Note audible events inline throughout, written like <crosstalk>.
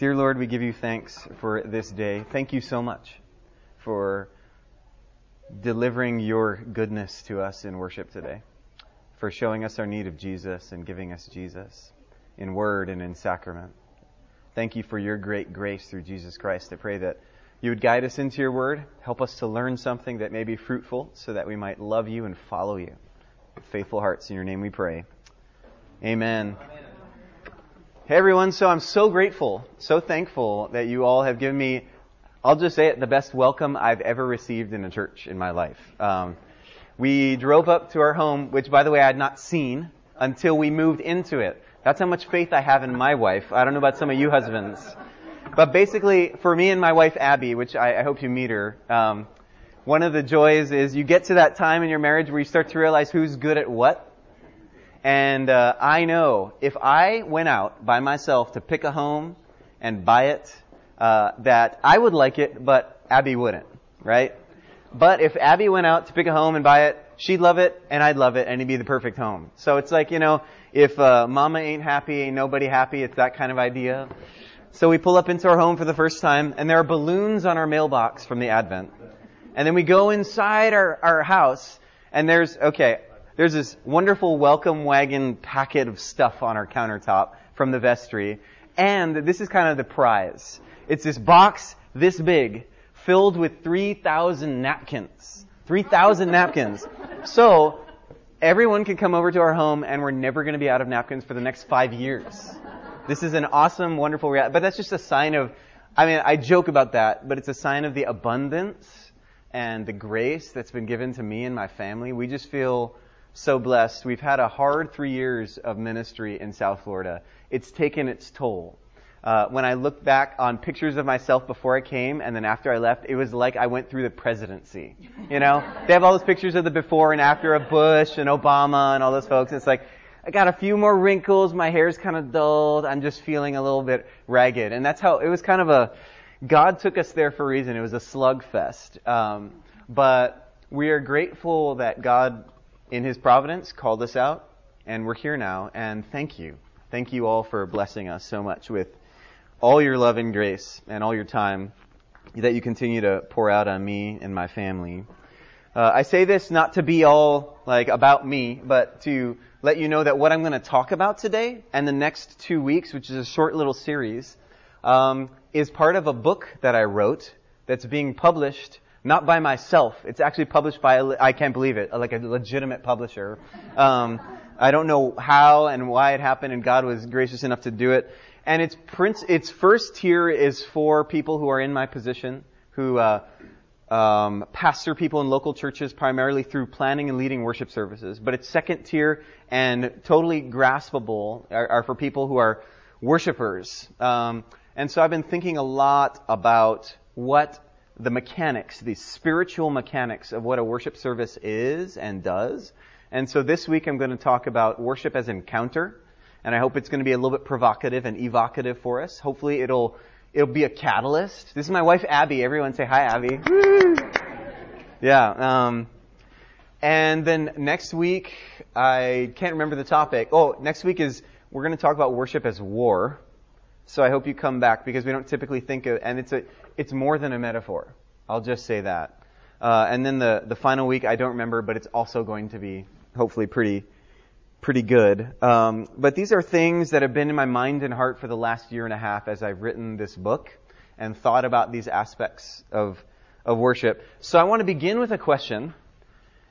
Dear Lord, we give you thanks for this day. Thank you so much for delivering your goodness to us in worship today, for showing us our need of Jesus and giving us Jesus in word and in sacrament. Thank you for your great grace through Jesus Christ. I pray that you would guide us into your word, help us to learn something that may be fruitful so that we might love you and follow you. Faithful hearts, in your name we pray. Amen. Amen. Hey everyone, so I'm so grateful, so thankful that you all have given me, I'll just say it, the best welcome I've ever received in a church in my life. Um, we drove up to our home, which by the way I had not seen until we moved into it. That's how much faith I have in my wife. I don't know about some of you husbands. But basically, for me and my wife Abby, which I, I hope you meet her, um, one of the joys is you get to that time in your marriage where you start to realize who's good at what and uh, I know if I went out by myself to pick a home and buy it, uh, that I would like it, but Abby wouldn't, right? But if Abby went out to pick a home and buy it, she'd love it, and I'd love it, and it'd be the perfect home. So it's like, you know, if uh, mama ain't happy, ain't nobody happy, it's that kind of idea. So we pull up into our home for the first time, and there are balloons on our mailbox from the Advent. And then we go inside our, our house, and there's, okay, there's this wonderful welcome wagon packet of stuff on our countertop from the vestry. And this is kind of the prize. It's this box this big filled with 3,000 napkins. 3,000 <laughs> napkins. So, everyone can come over to our home and we're never going to be out of napkins for the next five years. This is an awesome, wonderful reality. But that's just a sign of, I mean, I joke about that, but it's a sign of the abundance and the grace that's been given to me and my family. We just feel so blessed. We've had a hard three years of ministry in South Florida. It's taken its toll. Uh, when I look back on pictures of myself before I came and then after I left, it was like I went through the presidency. You know, <laughs> they have all those pictures of the before and after of Bush and Obama and all those folks. It's like I got a few more wrinkles, my hair's kind of dulled, I'm just feeling a little bit ragged, and that's how it was kind of a. God took us there for a reason. It was a slugfest, um, but we are grateful that God in His providence, called us out, and we're here now. And thank you. Thank you all for blessing us so much with all your love and grace and all your time that you continue to pour out on me and my family. Uh, I say this not to be all like about me, but to let you know that what I'm going to talk about today and the next two weeks, which is a short little series, um, is part of a book that I wrote that's being published not by myself. It's actually published by—I can't believe it, like a legitimate publisher. Um, I don't know how and why it happened, and God was gracious enough to do it. And its prince, its first tier is for people who are in my position, who uh, um, pastor people in local churches primarily through planning and leading worship services. But its second tier and totally graspable are, are for people who are worshipers. Um, and so I've been thinking a lot about what the mechanics, the spiritual mechanics of what a worship service is and does. And so this week I'm going to talk about worship as encounter. And I hope it's going to be a little bit provocative and evocative for us. Hopefully it'll, it'll be a catalyst. This is my wife Abby. Everyone say hi Abby. <laughs> yeah. Um, and then next week, I can't remember the topic. Oh, next week is, we're going to talk about worship as war. So I hope you come back because we don't typically think of, and it's a, it's more than a metaphor. I'll just say that. Uh, and then the, the final week, I don't remember, but it's also going to be hopefully pretty, pretty good. Um, but these are things that have been in my mind and heart for the last year and a half as I've written this book and thought about these aspects of, of worship. So I want to begin with a question,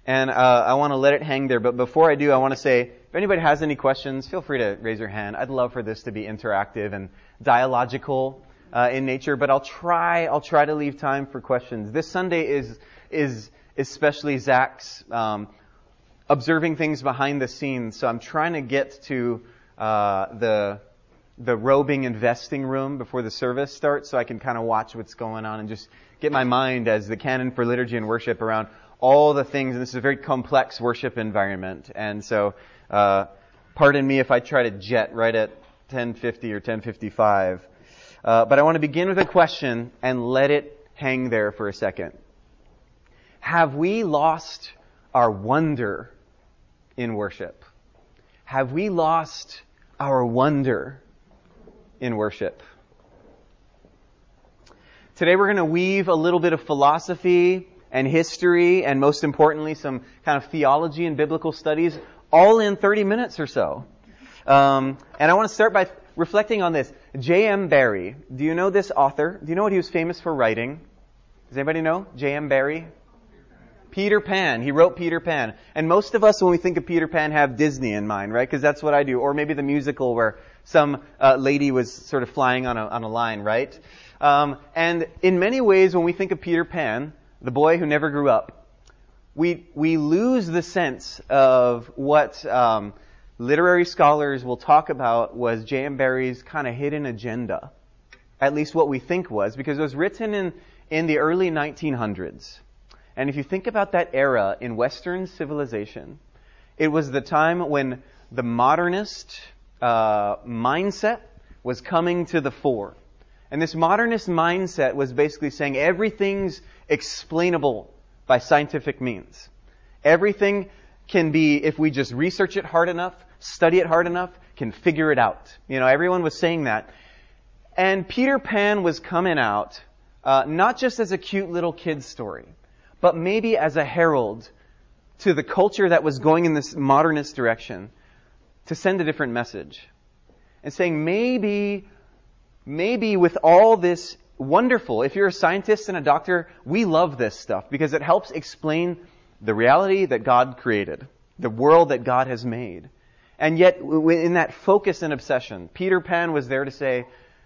and uh, I want to let it hang there. But before I do, I want to say, if anybody has any questions, feel free to raise your hand. I'd love for this to be interactive and dialogical uh, in nature, but I'll try, I'll try to leave time for questions. This Sunday is, is especially Zach's, um, observing things behind the scenes, so I'm trying to get to, uh, the, the robing and vesting room before the service starts so I can kind of watch what's going on and just get my mind as the canon for liturgy and worship around all the things. And this is a very complex worship environment. And so, uh, pardon me if I try to jet right at 1050 or 1055. Uh, but I want to begin with a question and let it hang there for a second. Have we lost our wonder in worship? Have we lost our wonder in worship? Today we're going to weave a little bit of philosophy and history and most importantly some kind of theology and biblical studies all in 30 minutes or so. Um, and I want to start by reflecting on this. J.M. Barrie. Do you know this author? Do you know what he was famous for writing? Does anybody know? J.M. Barrie? Peter Pan. He wrote Peter Pan. And most of us, when we think of Peter Pan, have Disney in mind, right? Because that's what I do. Or maybe the musical where some uh, lady was sort of flying on a, on a line, right? Um, and in many ways, when we think of Peter Pan, the boy who never grew up, we, we lose the sense of what um, literary scholars will talk about was J.M. Barrie's kind of hidden agenda. At least what we think was, because it was written in, in the early 1900s. And if you think about that era in Western civilization, it was the time when the modernist uh, mindset was coming to the fore. And this modernist mindset was basically saying everything's explainable by scientific means. Everything can be, if we just research it hard enough, study it hard enough, can figure it out. You know, everyone was saying that. And Peter Pan was coming out, uh, not just as a cute little kid's story, but maybe as a herald to the culture that was going in this modernist direction to send a different message. And saying maybe maybe with all this wonderful, if you're a scientist and a doctor, we love this stuff because it helps explain the reality that God created, the world that God has made. And yet, in that focus and obsession, Peter Pan was there to say,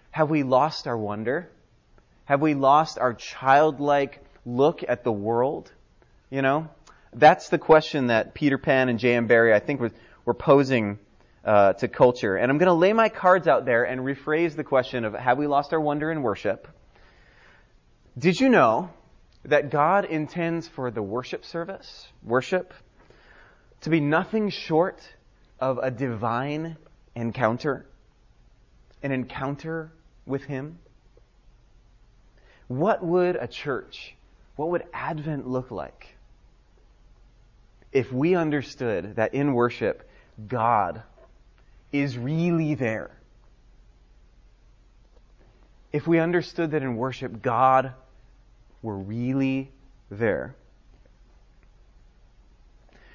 have we lost our wonder? Have we lost our childlike look at the world? You know? That's the question that Peter Pan and J.M. Barrie, I think, were, were posing uh, to culture. And I'm going to lay my cards out there and rephrase the question of have we lost our wonder in worship? Did you know that God intends for the worship service, worship, to be nothing short of a divine encounter? An encounter with Him? What would a church, what would Advent look like if we understood that in worship, God is really there. If we understood that in worship, God were really there.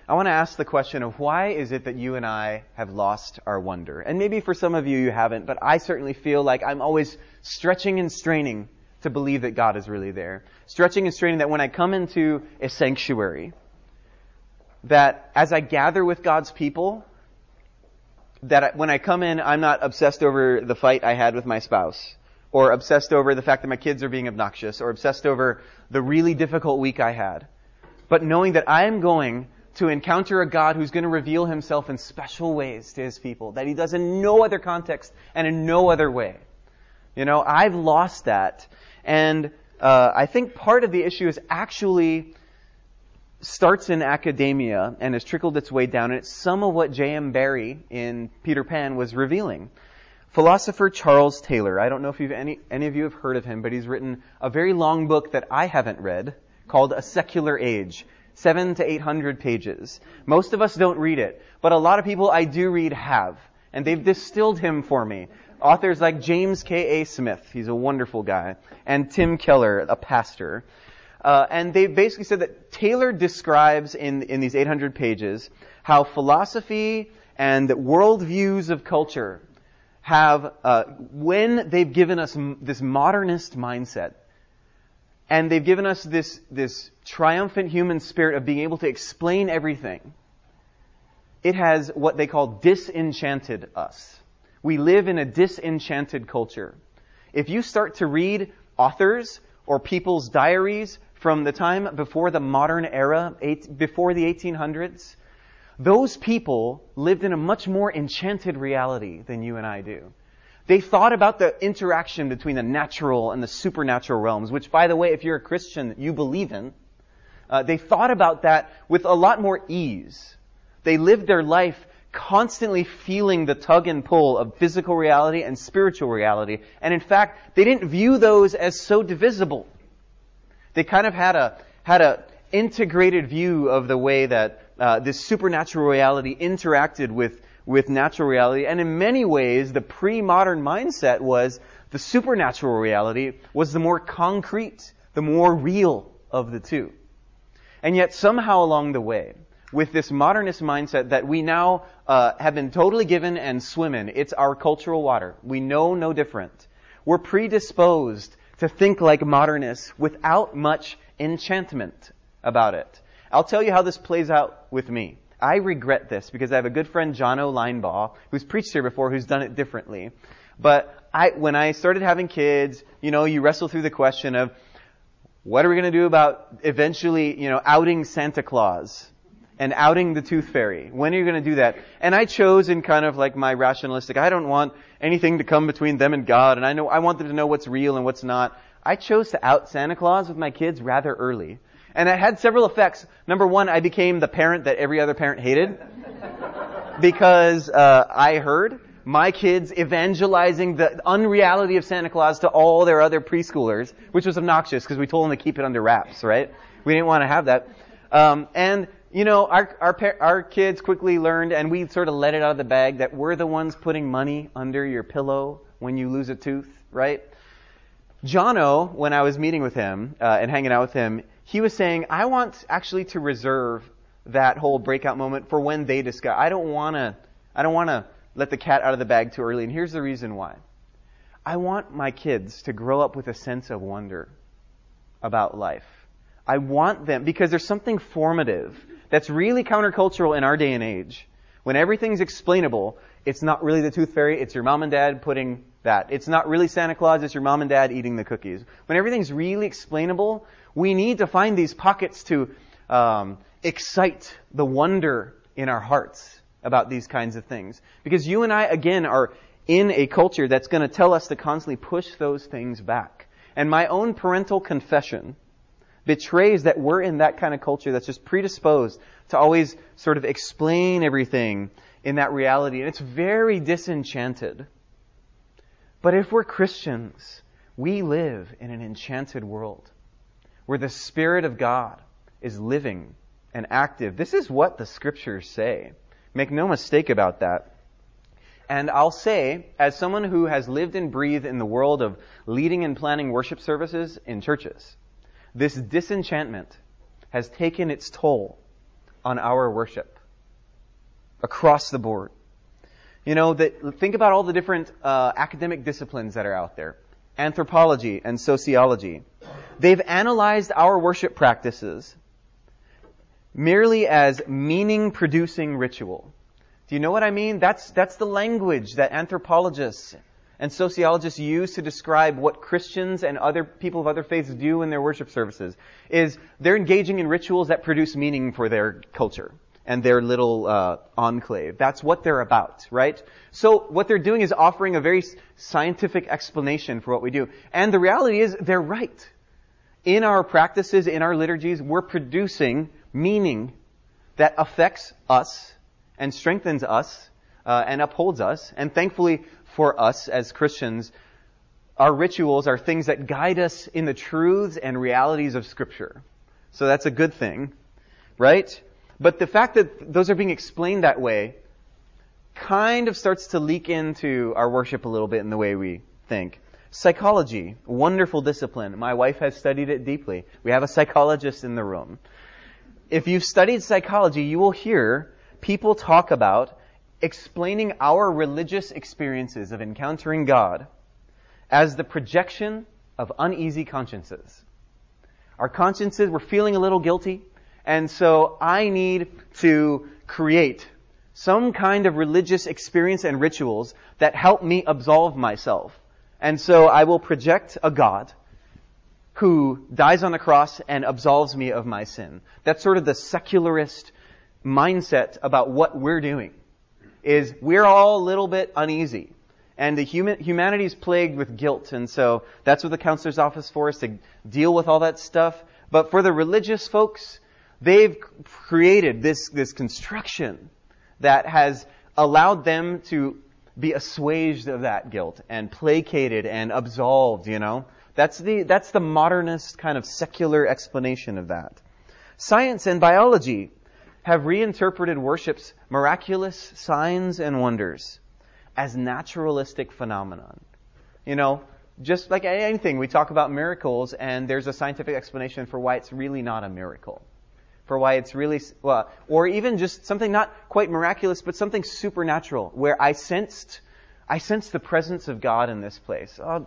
I want to ask the question of why is it that you and I have lost our wonder? And maybe for some of you, you haven't, but I certainly feel like I'm always stretching and straining to believe that God is really there. Stretching and straining that when I come into a sanctuary, that as I gather with God's people, that when I come in, I'm not obsessed over the fight I had with my spouse, or obsessed over the fact that my kids are being obnoxious, or obsessed over the really difficult week I had. But knowing that I am going to encounter a God who's going to reveal himself in special ways to his people, that he does in no other context and in no other way. You know, I've lost that. And uh, I think part of the issue is actually starts in academia and has trickled its way down, and it's some of what J.M. Barrie in Peter Pan was revealing. Philosopher Charles Taylor, I don't know if any, any of you have heard of him, but he's written a very long book that I haven't read called A Secular Age. Seven to eight hundred pages. Most of us don't read it, but a lot of people I do read have. And they've distilled him for me. Authors like James K.A. Smith, he's a wonderful guy, and Tim Keller, a pastor. Uh, and they basically said that Taylor describes in, in these 800 pages how philosophy and worldviews of culture have, uh, when they've given us m- this modernist mindset, and they've given us this, this triumphant human spirit of being able to explain everything, it has what they call disenchanted us. We live in a disenchanted culture. If you start to read authors or people's diaries from the time before the modern era, eight, before the 1800s, those people lived in a much more enchanted reality than you and I do. They thought about the interaction between the natural and the supernatural realms, which, by the way, if you're a Christian, you believe in. Uh, they thought about that with a lot more ease. They lived their life constantly feeling the tug and pull of physical reality and spiritual reality. And in fact, they didn't view those as so divisible. They kind of had a had a integrated view of the way that uh, this supernatural reality interacted with with natural reality. And in many ways, the pre-modern mindset was The supernatural reality was the more concrete, the more real of the two. And yet somehow along the way, with this modernist mindset that we now uh, have been totally given and swim in, it's our cultural water. We know no different. We're predisposed to think like modernists without much enchantment about it. I'll tell you how this plays out with me. I regret this because I have a good friend, Jono Linebaugh, who's preached here before, who's done it differently. But I, when I started having kids, you know, you wrestle through the question of, what are we going to do about eventually, you know, outing Santa Claus and outing the tooth fairy? When are you going to do that? And I chose in kind of like my rationalistic, I don't want anything to come between them and God, and I know, I want them to know what's real and what's not. I chose to out Santa Claus with my kids rather early. And it had several effects. Number one, I became the parent that every other parent hated. because, uh, I heard my kids evangelizing the unreality of Santa Claus to all their other preschoolers, which was obnoxious because we told them to keep it under wraps, right? We didn't want to have that. Um, and you know, our our our kids quickly learned, and we sort of let it out of the bag that we're the ones putting money under your pillow when you lose a tooth, right? Jono, when I was meeting with him uh, and hanging out with him, he was saying, I want actually to reserve that whole breakout moment for when they discuss. I don't want to. I don't want to let the cat out of the bag too early. And here's the reason why. I want my kids to grow up with a sense of wonder about life. I want them, because there's something formative that's really countercultural in our day and age. When everything's explainable, it's not really the tooth fairy, it's your mom and dad putting that. It's not really Santa Claus, it's your mom and dad eating the cookies. When everything's really explainable, we need to find these pockets to um, excite the wonder in our hearts about these kinds of things. Because you and I, again, are in a culture that's going to tell us to constantly push those things back. And my own parental confession betrays that we're in that kind of culture that's just predisposed to always sort of explain everything in that reality. And it's very disenchanted. But if we're Christians, we live in an enchanted world where the Spirit of God is living and active. This is what the scriptures say. Make no mistake about that. And I'll say, as someone who has lived and breathed in the world of leading and planning worship services in churches, this disenchantment has taken its toll on our worship across the board. You know, that, think about all the different uh, academic disciplines that are out there anthropology and sociology. They've analyzed our worship practices merely as meaning producing ritual. Do you know what I mean? That's, that's the language that anthropologists and sociologists use to describe what Christians and other people of other faiths do in their worship services. Is they're engaging in rituals that produce meaning for their culture and their little uh, enclave. That's what they're about, right? So what they're doing is offering a very scientific explanation for what we do. And the reality is they're right. In our practices, in our liturgies, we're producing meaning that affects us and strengthens us uh, and upholds us. And thankfully for us as Christians, our rituals are things that guide us in the truths and realities of Scripture. So that's a good thing, right? But the fact that those are being explained that way kind of starts to leak into our worship a little bit in the way we think. Psychology, wonderful discipline. My wife has studied it deeply. We have a psychologist in the room if you've studied psychology, you will hear people talk about explaining our religious experiences of encountering God as the projection of uneasy consciences. Our consciences, we're feeling a little guilty, and so I need to create some kind of religious experience and rituals that help me absolve myself. And so I will project a God who dies on the cross and absolves me of my sin. That's sort of the secularist mindset about what we're doing. Is we're all a little bit uneasy. And the human, humanity is plagued with guilt. And so that's what the counselor's office for is to deal with all that stuff. But for the religious folks, they've created this, this construction that has allowed them to be assuaged of that guilt and placated and absolved, you know. That's the, that's the modernist kind of secular explanation of that. Science and biology have reinterpreted worship's miraculous signs and wonders as naturalistic phenomenon. You know, just like anything, we talk about miracles, and there's a scientific explanation for why it's really not a miracle. For why it's really, well, or even just something not quite miraculous, but something supernatural, where I sensed, I sensed the presence of God in this place. Uh,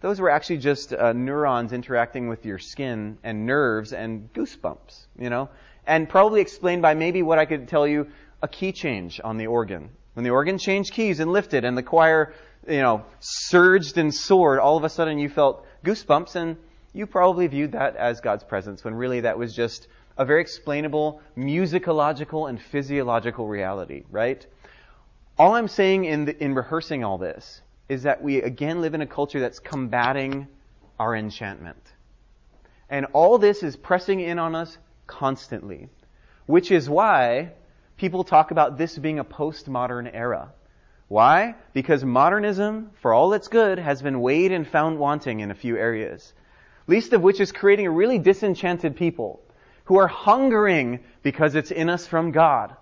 those were actually just uh, neurons interacting with your skin and nerves and goosebumps, you know? And probably explained by maybe what I could tell you, a key change on the organ. When the organ changed keys and lifted and the choir you know, surged and soared, all of a sudden you felt goosebumps and you probably viewed that as God's presence when really that was just a very explainable musicological and physiological reality, right? All I'm saying in, the, in rehearsing all this is that we again live in a culture that's combating our enchantment. And all this is pressing in on us constantly, which is why people talk about this being a postmodern era. Why? Because modernism, for all its good, has been weighed and found wanting in a few areas. Least of which is creating a really disenchanted people who are hungering because it's in us from God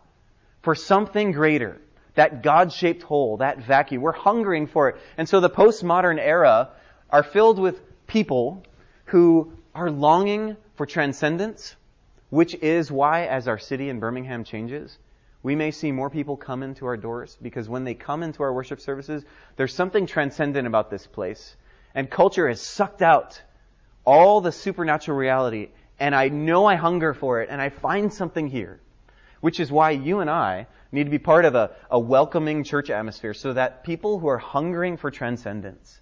for something greater. That God-shaped hole, that vacuum. We're hungering for it. And so the postmodern era are filled with people who are longing for transcendence, which is why as our city in Birmingham changes, we may see more people come into our doors because when they come into our worship services, there's something transcendent about this place. And culture has sucked out all the supernatural reality. And I know I hunger for it and I find something here. Which is why you and I need to be part of a, a welcoming church atmosphere so that people who are hungering for transcendence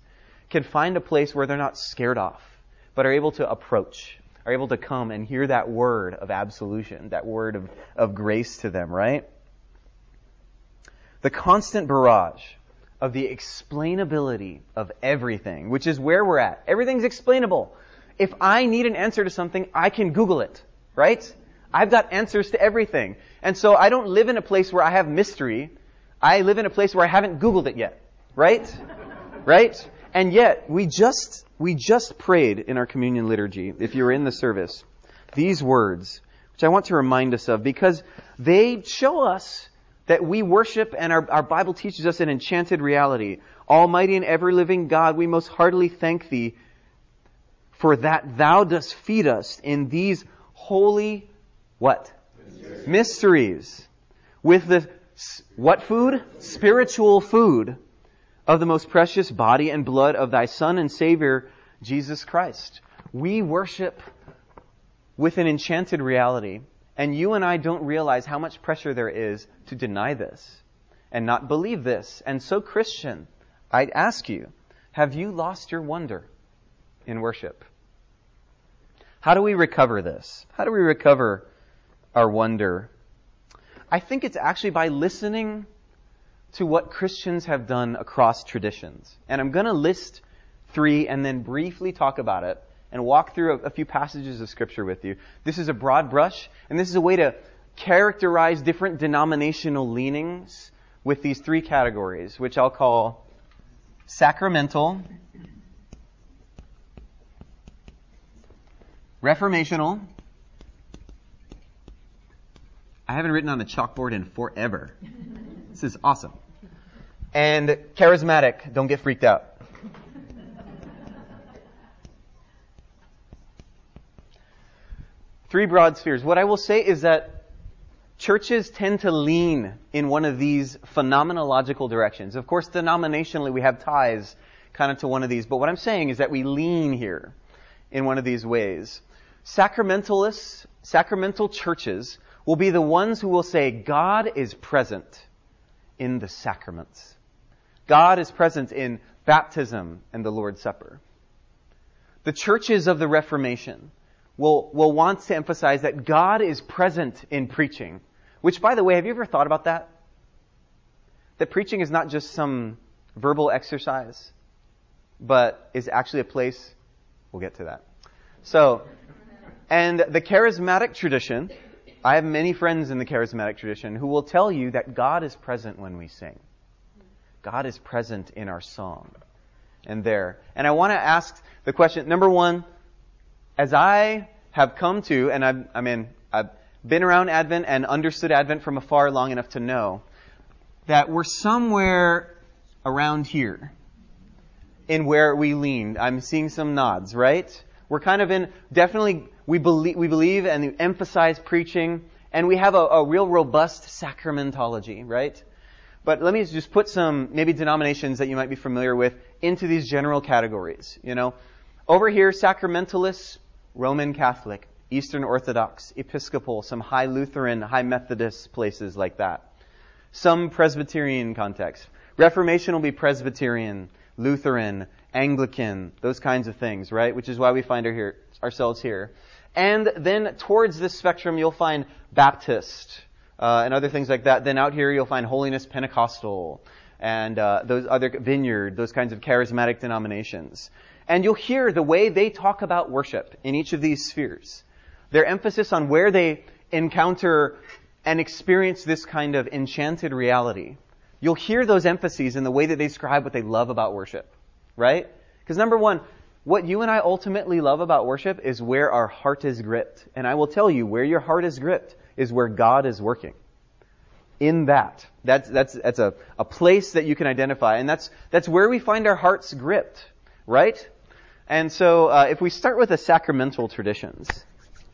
can find a place where they're not scared off, but are able to approach are able to come and hear that word of absolution, that word of, of grace to them, right? The constant barrage of the explainability of everything, which is where we're at. Everything's explainable. If I need an answer to something, I can Google it, right? I've got answers to everything. And so I don't live in a place where I have mystery. I live in a place where I haven't Googled it yet, right? right? And yet, we just, we just prayed in our communion liturgy, if you were in the service, these words, which I want to remind us of because they show us that we worship and our, our Bible teaches us an enchanted reality. Almighty and ever living God, we most heartily thank thee for that thou dost feed us in these holy, what? Mysteries. Mysteries. With the, what food? Spiritual food of the most precious body and blood of thy Son and Savior, Jesus Christ. We worship with an enchanted reality, and you and I don't realize how much pressure there is to deny this and not believe this. And so, Christian, I'd ask you, have you lost your wonder in worship? How do we recover this? How do we recover our wonder? I think it's actually by listening to what Christians have done across traditions. And I'm going to list three and then briefly talk about it and walk through a, a, few passages of scripture with you. This is a broad brush, and this is a way to characterize different denominational leanings with these three categories, which I'll call sacramental, reformational. I haven't written on the chalkboard in forever. This is awesome. And charismatic, don't get freaked out. Three broad spheres. What I will say is that churches tend to lean in one of these phenomenological directions. Of course, denominationally, we have ties kind of to one of these, but what I'm saying is that we lean here in one of these ways. Sacramentalists, sacramental churches will be the ones who will say, God is present in the sacraments. God is present in baptism and the Lord's Supper. The churches of the Reformation will, will want to emphasize that God is present in preaching. Which, by the way, have you ever thought about that? That preaching is not just some verbal exercise, but is actually a place, we'll get to that. So, and the charismatic tradition I have many friends in the charismatic tradition who will tell you that God is present when we sing. God is present in our song. And there. And I want to ask the question, number one, as I have come to, and I've, I mean, I've been around Advent and understood Advent from afar long enough to know that we're somewhere around here in where we lean. I'm seeing some nods, right? We're kind of in, definitely, we believe, we believe and emphasize preaching, and we have a, a real robust sacramentology, right? But let me just put some maybe denominations that you might be familiar with into these general categories. You know, over here, sacramentalists, Roman Catholic, Eastern Orthodox, Episcopal, some High Lutheran, High Methodist places like that. Some Presbyterian context. Reformation will be Presbyterian, Lutheran, Anglican, those kinds of things, right? Which is why we find our here, ourselves here. And then towards this spectrum, you'll find Baptist uh, and other things like that. Then out here, you'll find Holiness Pentecostal and uh, those other Vineyard, those kinds of charismatic denominations. And you'll hear the way they talk about worship in each of these spheres their emphasis on where they encounter and experience this kind of enchanted reality. You'll hear those emphases in the way that they describe what they love about worship, right? Because number one, what you and I ultimately love about worship is where our heart is gripped. And I will tell you, where your heart is gripped is where God is working. In that. That's, that's, that's a, a place that you can identify. And that's, that's where we find our hearts gripped, right? And so, uh, if we start with the sacramental traditions,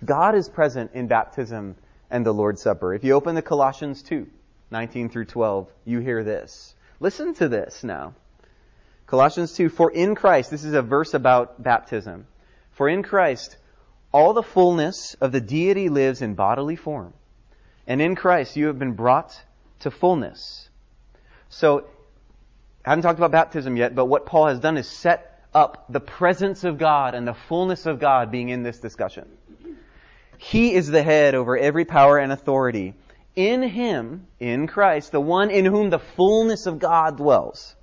God is present in baptism and the Lord's Supper. If you open the Colossians 2, 19 through 12, you hear this. Listen to this now. Colossians 2, for in Christ, this is a verse about baptism. For in Christ, all the fullness of the deity lives in bodily form. And in Christ, you have been brought to fullness. So, I haven't talked about baptism yet, but what Paul has done is set up the presence of God and the fullness of God being in this discussion. He is the head over every power and authority. In Him, in Christ, the one in whom the fullness of God dwells,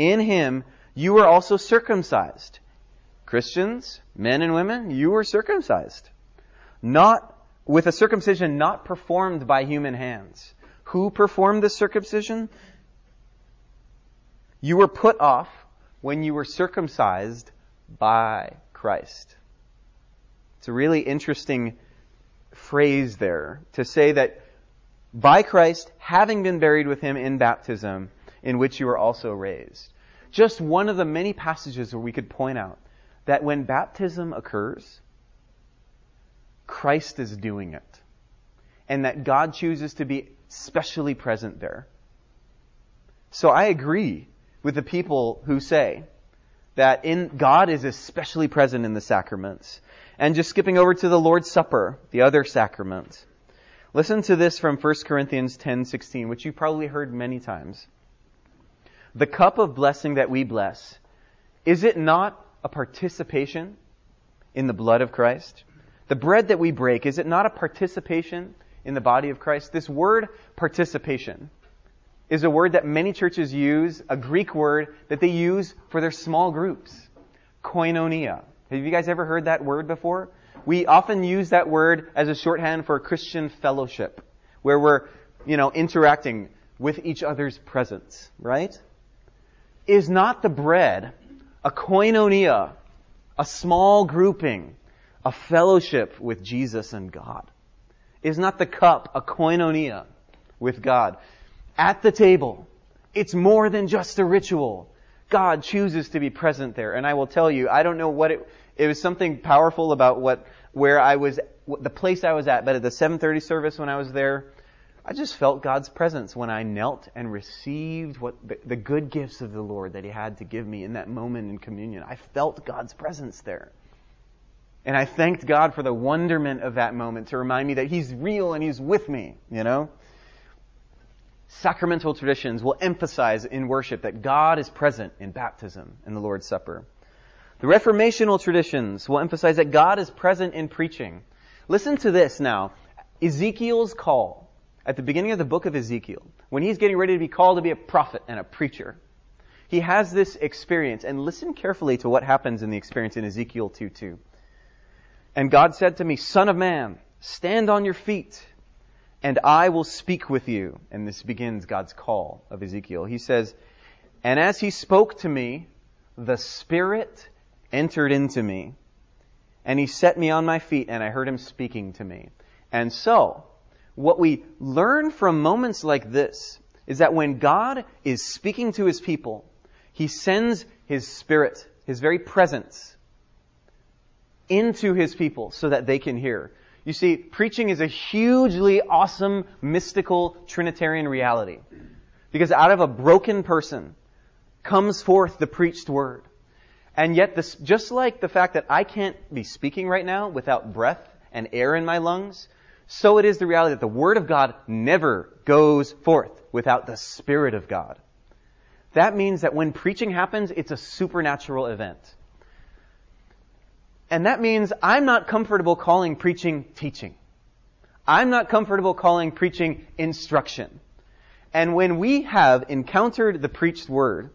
in Him you were also circumcised. Christians, men and women, you were circumcised. Not with a circumcision not performed by human hands. Who performed the circumcision? You were put off when you were circumcised by Christ. It's a really interesting phrase there to say that by Christ, having been buried with him in baptism, in which you were also raised. Just one of the many passages where we could point out that when baptism occurs, Christ is doing it. And that God chooses to be specially present there. So I agree with the people who say that in God is especially present in the sacraments. And just skipping over to the Lord's Supper, the other sacrament. Listen to this from 1 Corinthians 10:16, which you've probably heard many times. The cup of blessing that we bless, is it not a participation in the blood of Christ? The bread that we break, is it not a participation in the body of Christ? This word participation is a word that many churches use, a Greek word that they use for their small groups. Koinonia. Have you guys ever heard that word before? We often use that word as a shorthand for a Christian fellowship, where we're, you know, interacting with each other's presence, right? Is not the bread a koinonia, a small grouping, a fellowship with Jesus and God? Is not the cup a koinonia with God? At the table, it's more than just a ritual. God chooses to be present there. And I will tell you, I don't know what it, it was something powerful about what where I was the place I was at. But at the 7:30 service when I was there, I just felt God's presence when I knelt and received what the, the good gifts of the Lord that He had to give me in that moment in communion. I felt God's presence there. And I thanked God for the wonderment of that moment to remind me that He's real and He's with me, you know? Sacramental traditions will emphasize in worship that God is present in baptism and the Lord's Supper. The reformational traditions will emphasize that God is present in preaching. Listen to this now. Ezekiel's call at the beginning of the book of Ezekiel, when he's getting ready to be called to be a prophet and a preacher, he has this experience, and listen carefully to what happens in the experience in Ezekiel 2 2. And God said to me, Son of man, stand on your feet, and I will speak with you. And this begins God's call of Ezekiel. He says, And as he spoke to me, the Spirit entered into me, and he set me on my feet, and I heard him speaking to me. And so, what we learn from moments like this is that when God is speaking to his people, he sends His Spirit, His very presence into His people so that they can hear. You see, preaching is a hugely awesome, mystical, Trinitarian reality. Because out of a broken person comes forth the preached word. And yet, this, just like the fact that I can't be speaking right now without breath and air in my lungs, so it is the reality that the Word of God never goes forth without the Spirit of God. That means that when preaching happens, it's a supernatural event. And that means I'm not comfortable calling preaching teaching. I'm not comfortable calling preaching instruction. And when we have encountered the preached word,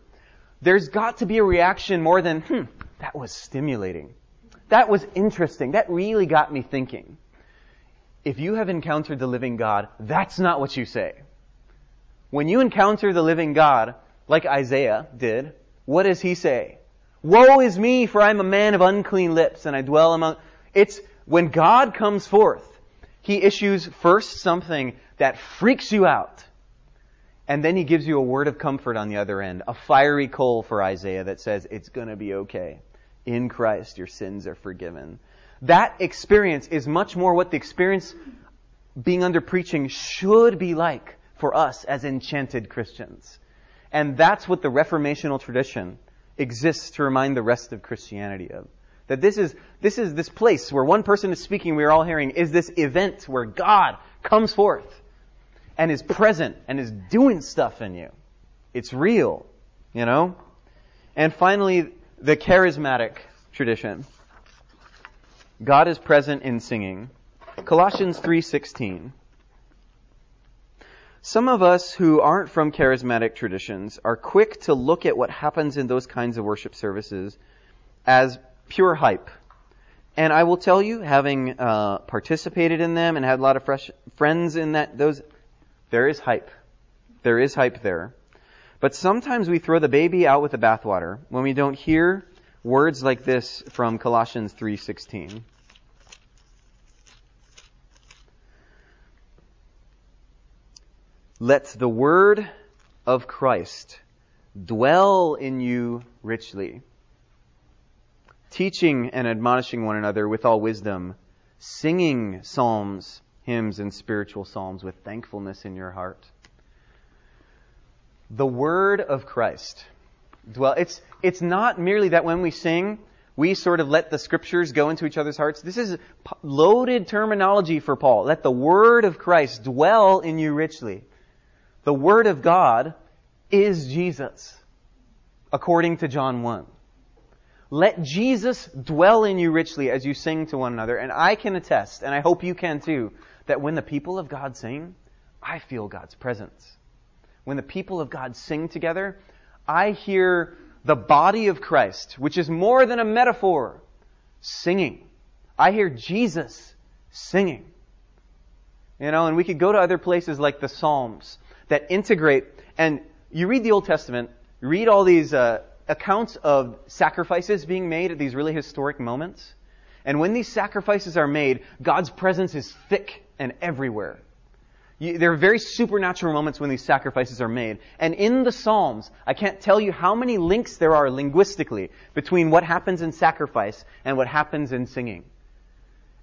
there's got to be a reaction more than, hmm, that was stimulating. That was interesting. That really got me thinking. If you have encountered the living God, that's not what you say. When you encounter the living God, like Isaiah did, what does he say? Woe is me, for I am a man of unclean lips, and I dwell among. It's when God comes forth, he issues first something that freaks you out. And then he gives you a word of comfort on the other end, a fiery coal for Isaiah that says, it's gonna be okay. In Christ, your sins are forgiven. That experience is much more what the experience being under preaching should be like for us as enchanted Christians. And that's what the reformational tradition exists to remind the rest of Christianity of. That this is, this is this place where one person is speaking, we are all hearing, is this event where God comes forth and is present and is doing stuff in you. It's real, you know? And finally, the charismatic tradition. God is present in singing. Colossians 3:16. Some of us who aren't from charismatic traditions are quick to look at what happens in those kinds of worship services as pure hype. And I will tell you, having uh, participated in them and had a lot of fresh friends in that those there is hype. There is hype there. But sometimes we throw the baby out with the bathwater when we don't hear words like this from Colossians 3:16. Let the word of Christ dwell in you richly, teaching and admonishing one another with all wisdom, singing psalms hymns and spiritual psalms with thankfulness in your heart. The word of Christ. Dwell. It's, it's not merely that when we sing, we sort of let the scriptures go into each other's hearts. This is loaded terminology for Paul. Let the word of Christ dwell in you richly. The word of God is Jesus, according to John 1. Let Jesus dwell in you richly as you sing to one another. And I can attest, and I hope you can too, that when the people of God sing, I feel God's presence. When the people of God sing together, I hear the body of Christ, which is more than a metaphor, singing. I hear Jesus singing. You know, and we could go to other places like the Psalms that integrate, and you read the Old Testament, read all these uh, accounts of sacrifices being made at these really historic moments. And when these sacrifices are made, God's presence is thick and everywhere. You, there are very supernatural moments when these sacrifices are made. And in the Psalms, I can't tell you how many links there are linguistically between what happens in sacrifice and what happens in singing.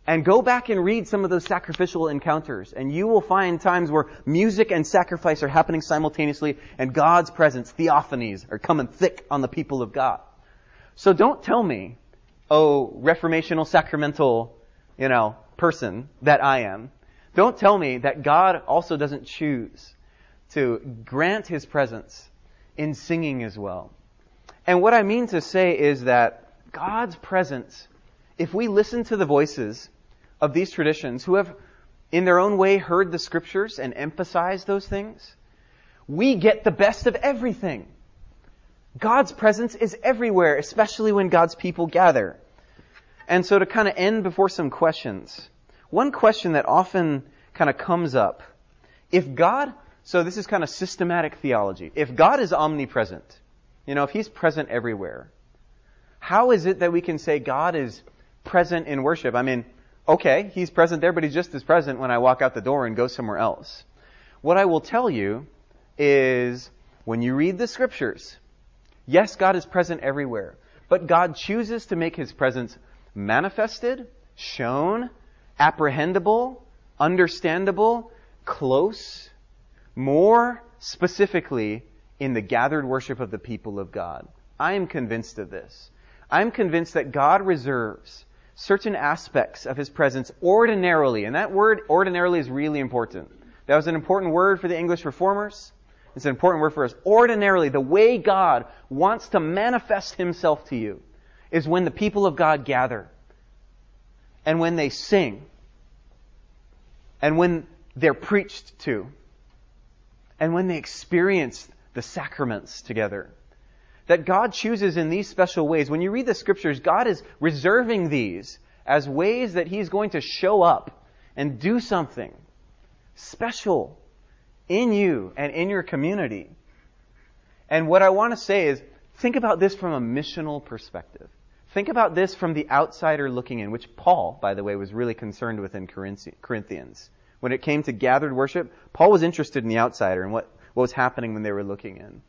And go back and read some of those sacrificial encounters, and you will find times where music and sacrifice are happening simultaneously, and God's presence, theophanies, are coming thick on the people of God. So don't tell me, oh, reformational sacramental, you know, person that I am, don't tell me that God also doesn't choose to grant His presence in singing as well. And what I mean to say is that God's presence, if we listen to the voices of these traditions who have in their own way heard the scriptures and emphasized those things, we get the best of everything. God's presence is everywhere, especially when God's people gather. And so to kind of end before some questions, one question that often kind of comes up, if God, so this is kind of systematic theology, if God is omnipresent, you know, if He's present everywhere, how is it that we can say God is present in worship? I mean, okay, He's present there, but He's just as present when I walk out the door and go somewhere else. What I will tell you is when you read the scriptures, Yes, God is present everywhere, but God chooses to make his presence manifested, shown, apprehendable, understandable, close, more specifically in the gathered worship of the people of God. I am convinced of this. I'm convinced that God reserves certain aspects of his presence ordinarily, and that word ordinarily is really important. That was an important word for the English reformers. It's an important word for us. Ordinarily, the way God wants to manifest himself to you is when the people of God gather and when they sing and when they're preached to and when they experience the sacraments together. That God chooses in these special ways. When you read the scriptures, God is reserving these as ways that He's going to show up and do something special in you and in your community. And what I want to say is, think about this from a missional perspective. Think about this from the outsider looking in, which Paul, by the way, was really concerned with in Corinthians. When it came to gathered worship, Paul was interested in the outsider and what, what was happening when they were looking in.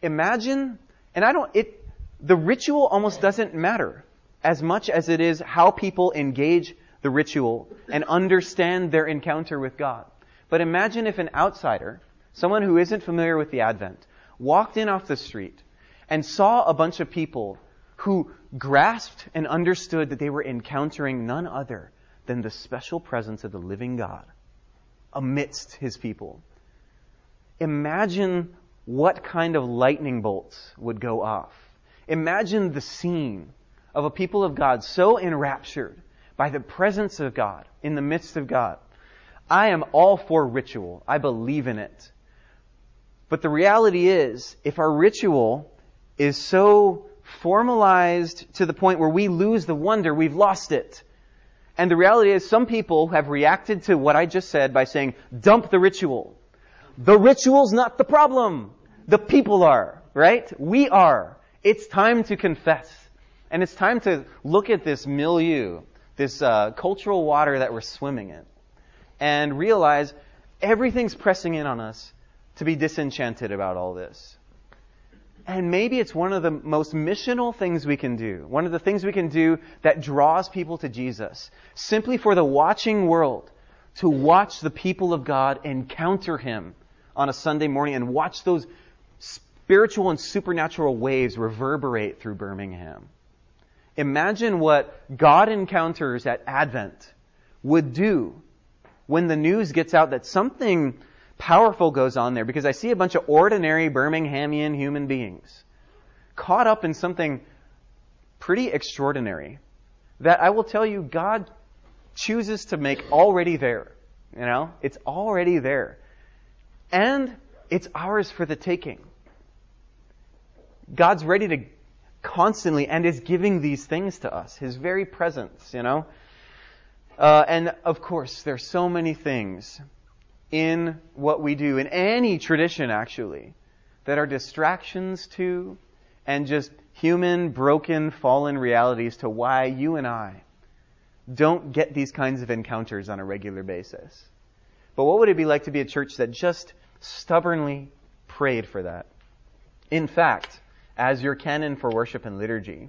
Imagine, and I don't, it, the ritual almost doesn't matter as much as it is how people engage the ritual and understand their encounter with God. But imagine if an outsider, someone who isn't familiar with the Advent, walked in off the street and saw a bunch of people who grasped and understood that they were encountering none other than the special presence of the living God amidst his people. Imagine what kind of lightning bolts would go off. Imagine the scene of a people of God so enraptured by the presence of God in the midst of God. I am all for ritual. I believe in it. But the reality is, if our ritual is so formalized to the point where we lose the wonder, we've lost it. And the reality is, some people have reacted to what I just said by saying, dump the ritual. The ritual's not the problem. The people are, right? We are. It's time to confess. And it's time to look at this milieu, this uh, cultural water that we're swimming in, and realize everything's pressing in on us to be disenchanted about all this. And maybe it's one of the most missional things we can do. One of the things we can do that draws people to Jesus. Simply for the watching world to watch the people of God encounter Him on a Sunday morning and watch those spiritual and supernatural waves reverberate through Birmingham. Imagine what God encounters at Advent would do when the news gets out that something powerful goes on there because I see a bunch of ordinary Birminghamian human beings caught up in something pretty extraordinary that I will tell you God chooses to make already there. You know, it's already there. And it's ours for the taking. God's ready to constantly and is giving these things to us. His very presence, you know. Uh, and of course, there's so many things in what we do, in any tradition actually, that are distractions to and just human, broken, fallen realities to why you and I don't get these kinds of encounters on a regular basis. But what would it be like to be a church that just stubbornly prayed for that? In fact, as your canon for worship and liturgy,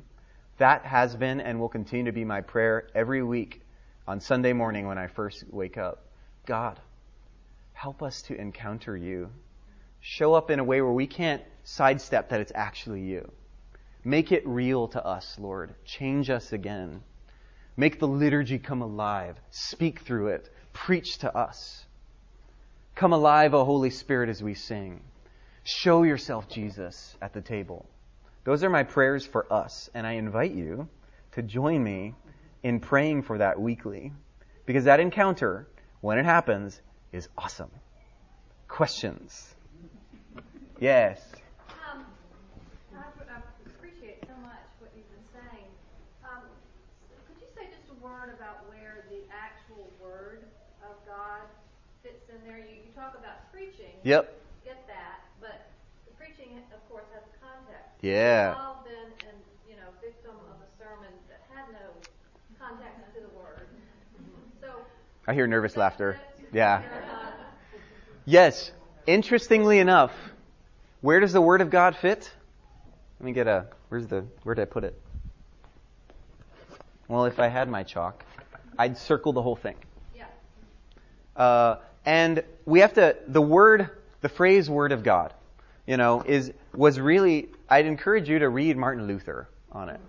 that has been and will continue to be my prayer every week on Sunday morning when I first wake up. God, help us to encounter you. Show up in a way where we can't sidestep that it's actually you. Make it real to us, Lord. Change us again. Make the liturgy come alive. Speak through it. Preach to us. Come alive, O Holy Spirit, as we sing. Show yourself, Jesus, at the table. Those are my prayers for us, and I invite you to join me in praying for that weekly. Because that encounter, when it happens, is awesome. Questions? Yes. Um, I, appreciate so much what you've been saying. Um, could you say just a word about where the actual word of God fits in there? You, you talk about preaching. Yep. Get that, but the preaching, of course, has context. Yeah. We've all been, and you know, victim of a sermon that had no context to the word. So. I hear nervous laughter. Yeah. Yes. Interestingly enough, where does the Word of God fit? Let me get a. Where's the? Where did I put it? Well, if I had my chalk, I'd circle the whole thing. Yeah. Uh, and we have to. The word, the phrase "word of God," you know, is was really. I'd encourage you to read Martin Luther on it,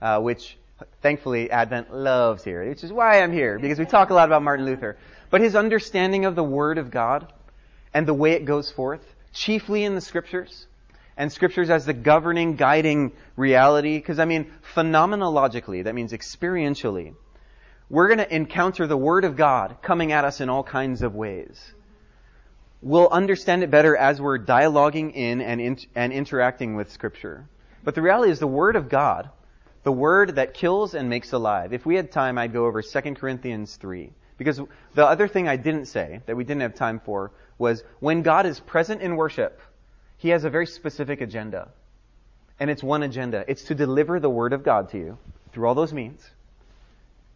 uh, which thankfully Advent loves here, which is why I'm here because we talk a lot about Martin Luther. But his understanding of the Word of God and the way it goes forth, chiefly in the Scriptures, and Scriptures as the governing, guiding reality. Because I mean, phenomenologically, that means experientially, we're going to encounter the Word of God coming at us in all kinds of ways. We'll understand it better as we're dialoguing in and, in, and interacting with Scripture. But the reality is the Word of God, the Word that kills and makes alive. If we had time, I'd go over 2 Corinthians 3. Because the other thing I didn't say, that we didn't have time for, was when God is present in worship, He has a very specific agenda. And it's one agenda. It's to deliver the Word of God to you through all those means.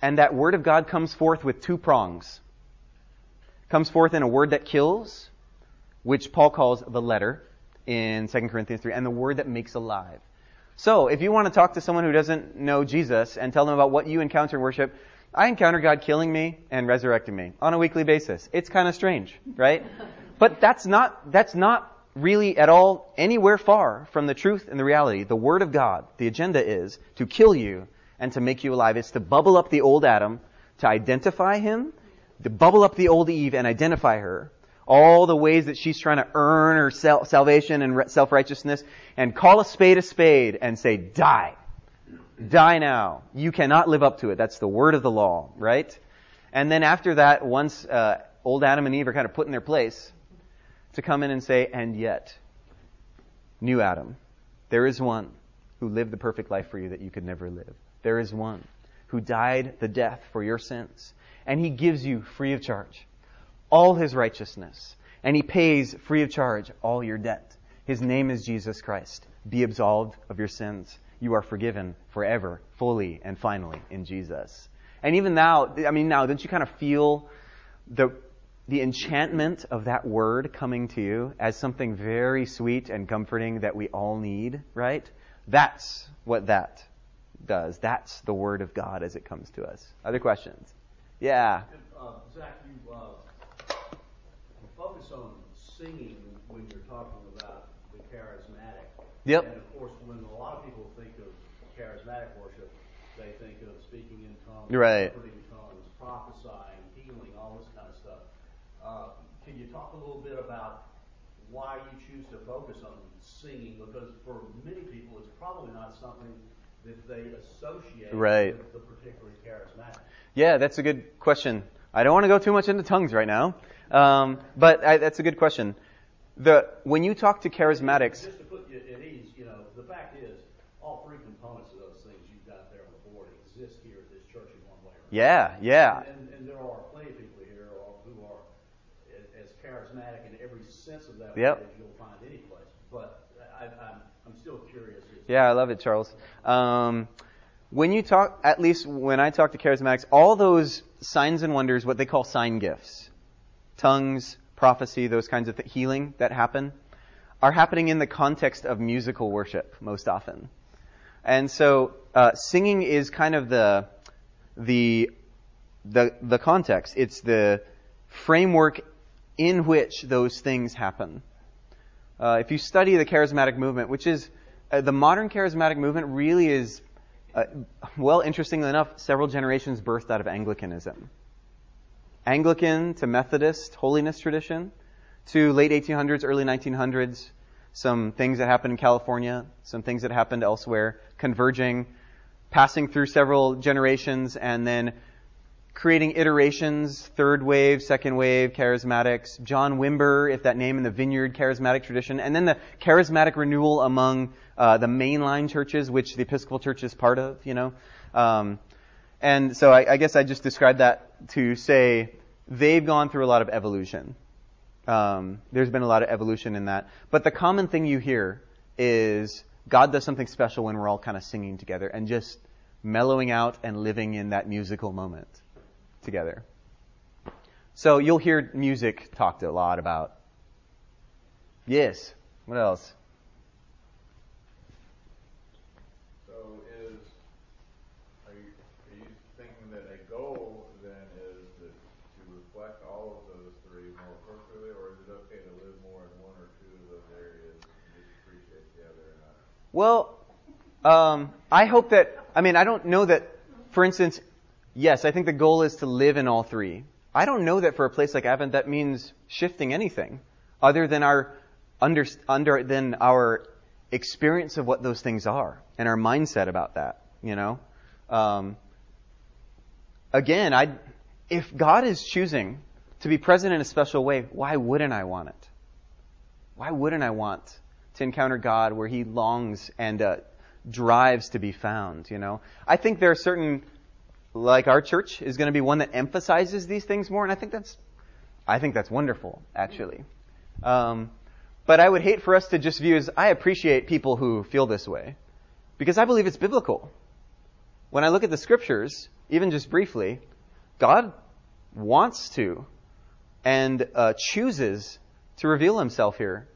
And that Word of God comes forth with two prongs. Comes forth in a word that kills, which Paul calls the letter in 2 Corinthians 3, and the word that makes alive. So, if you want to talk to someone who doesn't know Jesus and tell them about what you encounter in worship, I encounter God killing me and resurrecting me on a weekly basis. It's kind of strange, right? but that's not, that's not really at all anywhere far from the truth and the reality. The Word of God, the agenda is to kill you and to make you alive. It's to bubble up the old Adam, to identify him, to bubble up the old Eve and identify her. All the ways that she's trying to earn her salvation and self-righteousness and call a spade a spade and say, die. Die now. You cannot live up to it. That's the word of the law, right? And then after that, once uh, old Adam and Eve are kind of put in their place, to come in and say, and yet, new Adam, there is one who lived the perfect life for you that you could never live. There is one who died the death for your sins, and he gives you free of charge all his righteousness, and he pays free of charge all your debt. His name is Jesus Christ. Be absolved of your sins. You are forgiven forever, fully, and finally in Jesus. And even now, I mean, now, don't you kind of feel the the enchantment of that word coming to you as something very sweet and comforting that we all need, right? That's what that does. That's the word of God as it comes to us. Other questions? Yeah. Uh, Zach, you, uh, you focus on singing when you're talking about the charismatic. Yep. And of course, when a lot of people think of charismatic worship, they think of speaking in tongues, right. tongues, prophesying, healing, all this kind of stuff. Uh, can you talk a little bit about why you choose to focus on singing? Because for many people, it's probably not something that they associate right. with the particularly charismatic. Yeah, that's a good question. I don't want to go too much into tongues right now, um, but I, that's a good question. The when you talk to charismatics, just to put you at ease, you know, the fact is, all three components of those things you've got there on the board exist here at this church in one way or another. Yeah, yeah. And, and there are plenty of people here who are as charismatic in every sense of that yep. word as you'll find any place. But I, I'm, I'm still curious. Yeah, I love it, Charles. Um, when you talk, at least when I talk to charismatics, all those signs and wonders, what they call sign gifts, tongues, prophecy, those kinds of th- healing that happen, are happening in the context of musical worship most often. And so, uh, singing is kind of the, the, the, the context. It's the framework in which those things happen. Uh, if you study the charismatic movement, which is uh, the modern charismatic movement, really is uh, well, interestingly enough, several generations birthed out of Anglicanism. Anglican to Methodist holiness tradition to late 1800s, early 1900s, some things that happened in California, some things that happened elsewhere, converging, passing through several generations, and then creating iterations, third wave, second wave, charismatics, John Wimber, if that name in the vineyard charismatic tradition, and then the charismatic renewal among uh, the mainline churches, which the Episcopal Church is part of, you know. Um, and so I, I, guess I just described that to say they've gone through a lot of evolution. Um, there's been a lot of evolution in that. But the common thing you hear is God does something special when we're all kind of singing together and just mellowing out and living in that musical moment together. So you'll hear music talked a lot about. Yes. What else? you, are you thinking that a goal then is that to reflect all of those three more appropriately, or is it okay to live more in one or two of those areas and just appreciate the other? And not? Well, um, I hope that, I mean, I don't know that, for instance, yes, I think the goal is to live in all three. I don't know that for a place like Advent that means shifting anything other than our under, under than our experience of what those things are and our mindset about that. You know, um, again, I if God is choosing to be present in a special way, why wouldn't I want it? Why wouldn't I want to encounter God where He longs and uh, drives to be found? You know, I think there are certain like our church is going to be one that emphasizes these things more, and I think that's, I think that's wonderful, actually. Um, but I would hate for us to just view as I appreciate people who feel this way, because I believe it's biblical. When I look at the scriptures, even just briefly, God wants to and uh, chooses to reveal Himself here.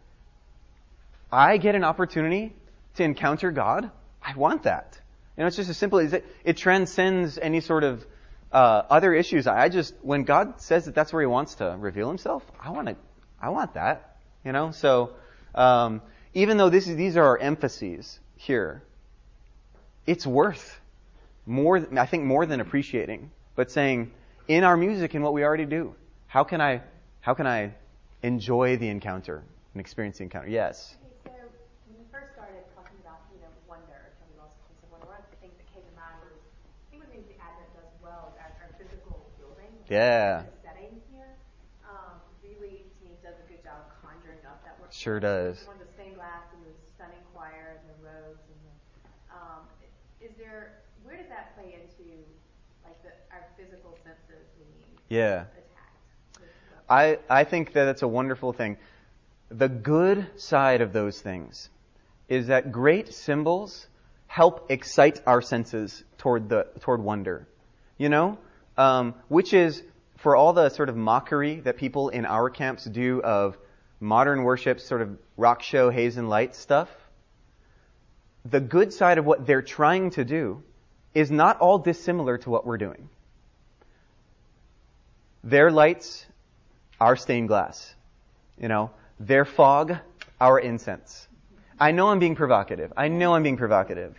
I get an opportunity to encounter God. I want that. You know, it's just as simple as it, it transcends any sort of uh, other issues. I just, when God says that that's where He wants to reveal Himself, I want to, I want that. You know, so um, even though this is, these are our emphases here, it's worth more. I think more than appreciating, but saying in our music and what we already do, how can I, how can I enjoy the encounter and experience the encounter? Yes. Yeah. setting here um, really, to me, does a good job conjuring up that work. Sure does. One the stained glass and the stunning choir and the robes and the. Um, is there where does that play into like the, our physical senses being yeah. attacked? I I think that it's a wonderful thing. The good side of those things is that great symbols help excite our senses toward the toward wonder. You know, um, which is for all the sort of mockery that people in our camps do of modern worship, sort of rock show, haze and light stuff. The good side of what they're trying to do is not all dissimilar to what we're doing. Their lights, our stained glass. You know, their fog, our incense. I know I'm being provocative. I know I'm being provocative.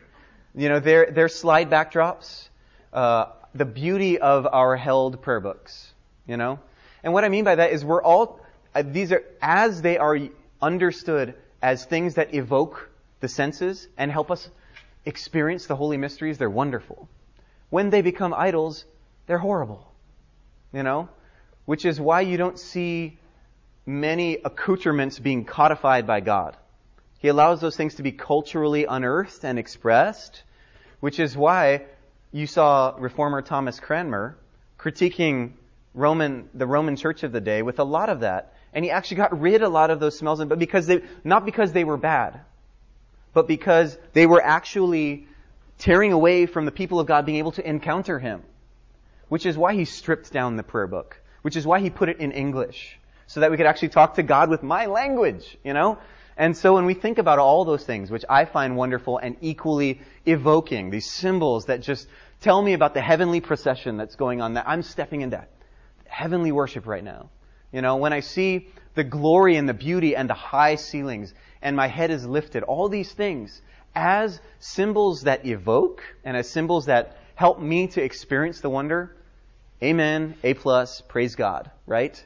You know, their, their slide backdrops, uh, the beauty of our held prayer books, you know? And what I mean by that is we're all, uh, these are, as they are understood as things that evoke the senses and help us experience the holy mysteries, they're wonderful. When they become idols, they're horrible. You know? Which is why you don't see many accoutrements being codified by God. He allows those things to be culturally unearthed and expressed, which is why you saw reformer Thomas Cranmer critiquing Roman, the Roman church of the day with a lot of that. And he actually got rid of a lot of those smells, but because they, not because they were bad, but because they were actually tearing away from the people of God being able to encounter Him. Which is why he stripped down the prayer book. Which is why he put it in English. So that we could actually talk to God with my language, you know? And so when we think about all those things, which I find wonderful and equally evoking, these symbols that just tell me about the heavenly procession that's going on, that I'm stepping into heavenly worship right now. You know, when I see the glory and the beauty and the high ceilings and my head is lifted, all these things as symbols that evoke and as symbols that help me to experience the wonder, amen, A plus, praise God, right?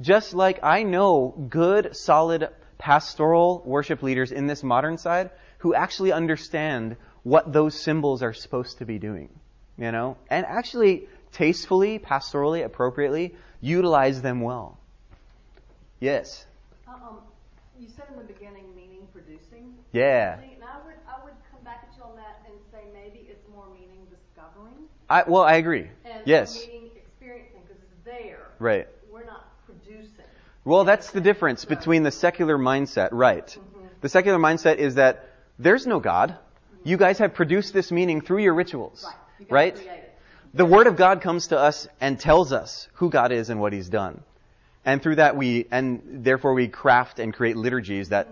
Just like I know good, solid pastoral worship leaders in this modern side who actually understand what those symbols are supposed to be doing, you know, and actually tastefully, pastorally, appropriately utilize them well. Yes. Uh, um, you said in the beginning, meaning producing. Yeah. And I would, I would come back at you on that and say maybe it's more meaning discovering. I well, I agree. And yes. meaning experiencing because it's there. Right. We're not producing. Well, that's the difference between the secular mindset, right? Mm-hmm. The secular mindset is that there's no God. You guys have produced this meaning through your rituals, Right. Right? The Word of God comes to us and tells us who God is and what He's done. And through that we, and therefore we craft and create liturgies that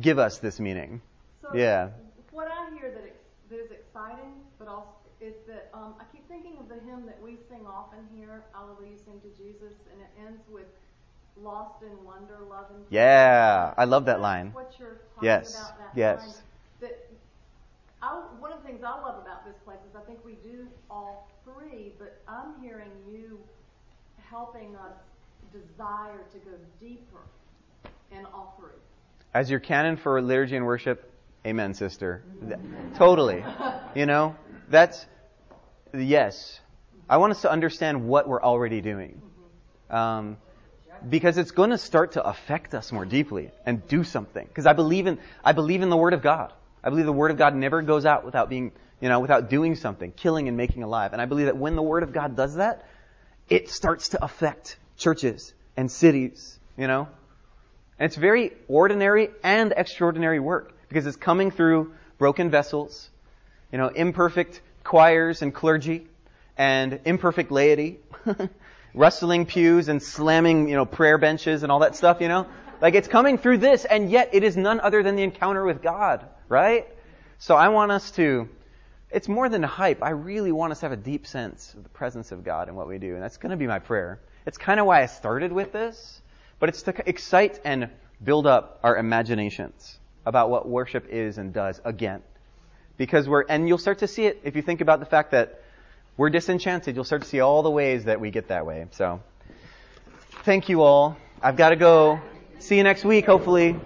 give us this meaning. So Yeah. What I hear that, ex- that is exciting, but also is that um, I keep thinking of the hymn that we sing often here, Alleluia, sing to Jesus, and it ends with lost in wonder, love and Yeah, I love that line. What you're talking Yes, about that yes. line. That I, one of the things I love about this place is I think we do all three, but I'm hearing you helping us desire to go deeper in all three. As your canon for liturgy and worship, amen, sister. Totally. You know, that's, yes. I want us to understand what we're already doing. Um, because it's going to start to affect us more deeply and do something. Because I believe in, I believe in the Word of God. I believe the Word of God never goes out without being, you know, without doing something, killing and making alive. And I believe that when the Word of God does that, it starts to affect churches and cities, you know? And it's very ordinary and extraordinary work because it's coming through broken vessels, you know, imperfect choirs and clergy and imperfect laity, <laughs> rustling pews and slamming, you know, prayer benches and all that stuff, you know? Like it's coming through this and yet it is none other than the encounter with God, right? So I want us to, it's more than hype. I really want us to have a deep sense of the presence of God in what we do. And that's going to be my prayer. It's kind of why I started with this, but it's to excite and build up our imaginations about what worship is and does again. Because we're, and you'll start to see it if you think about the fact that we're disenchanted. You'll start to see all the ways that we get that way. So, thank you all. I've got to go. See you next week, hopefully.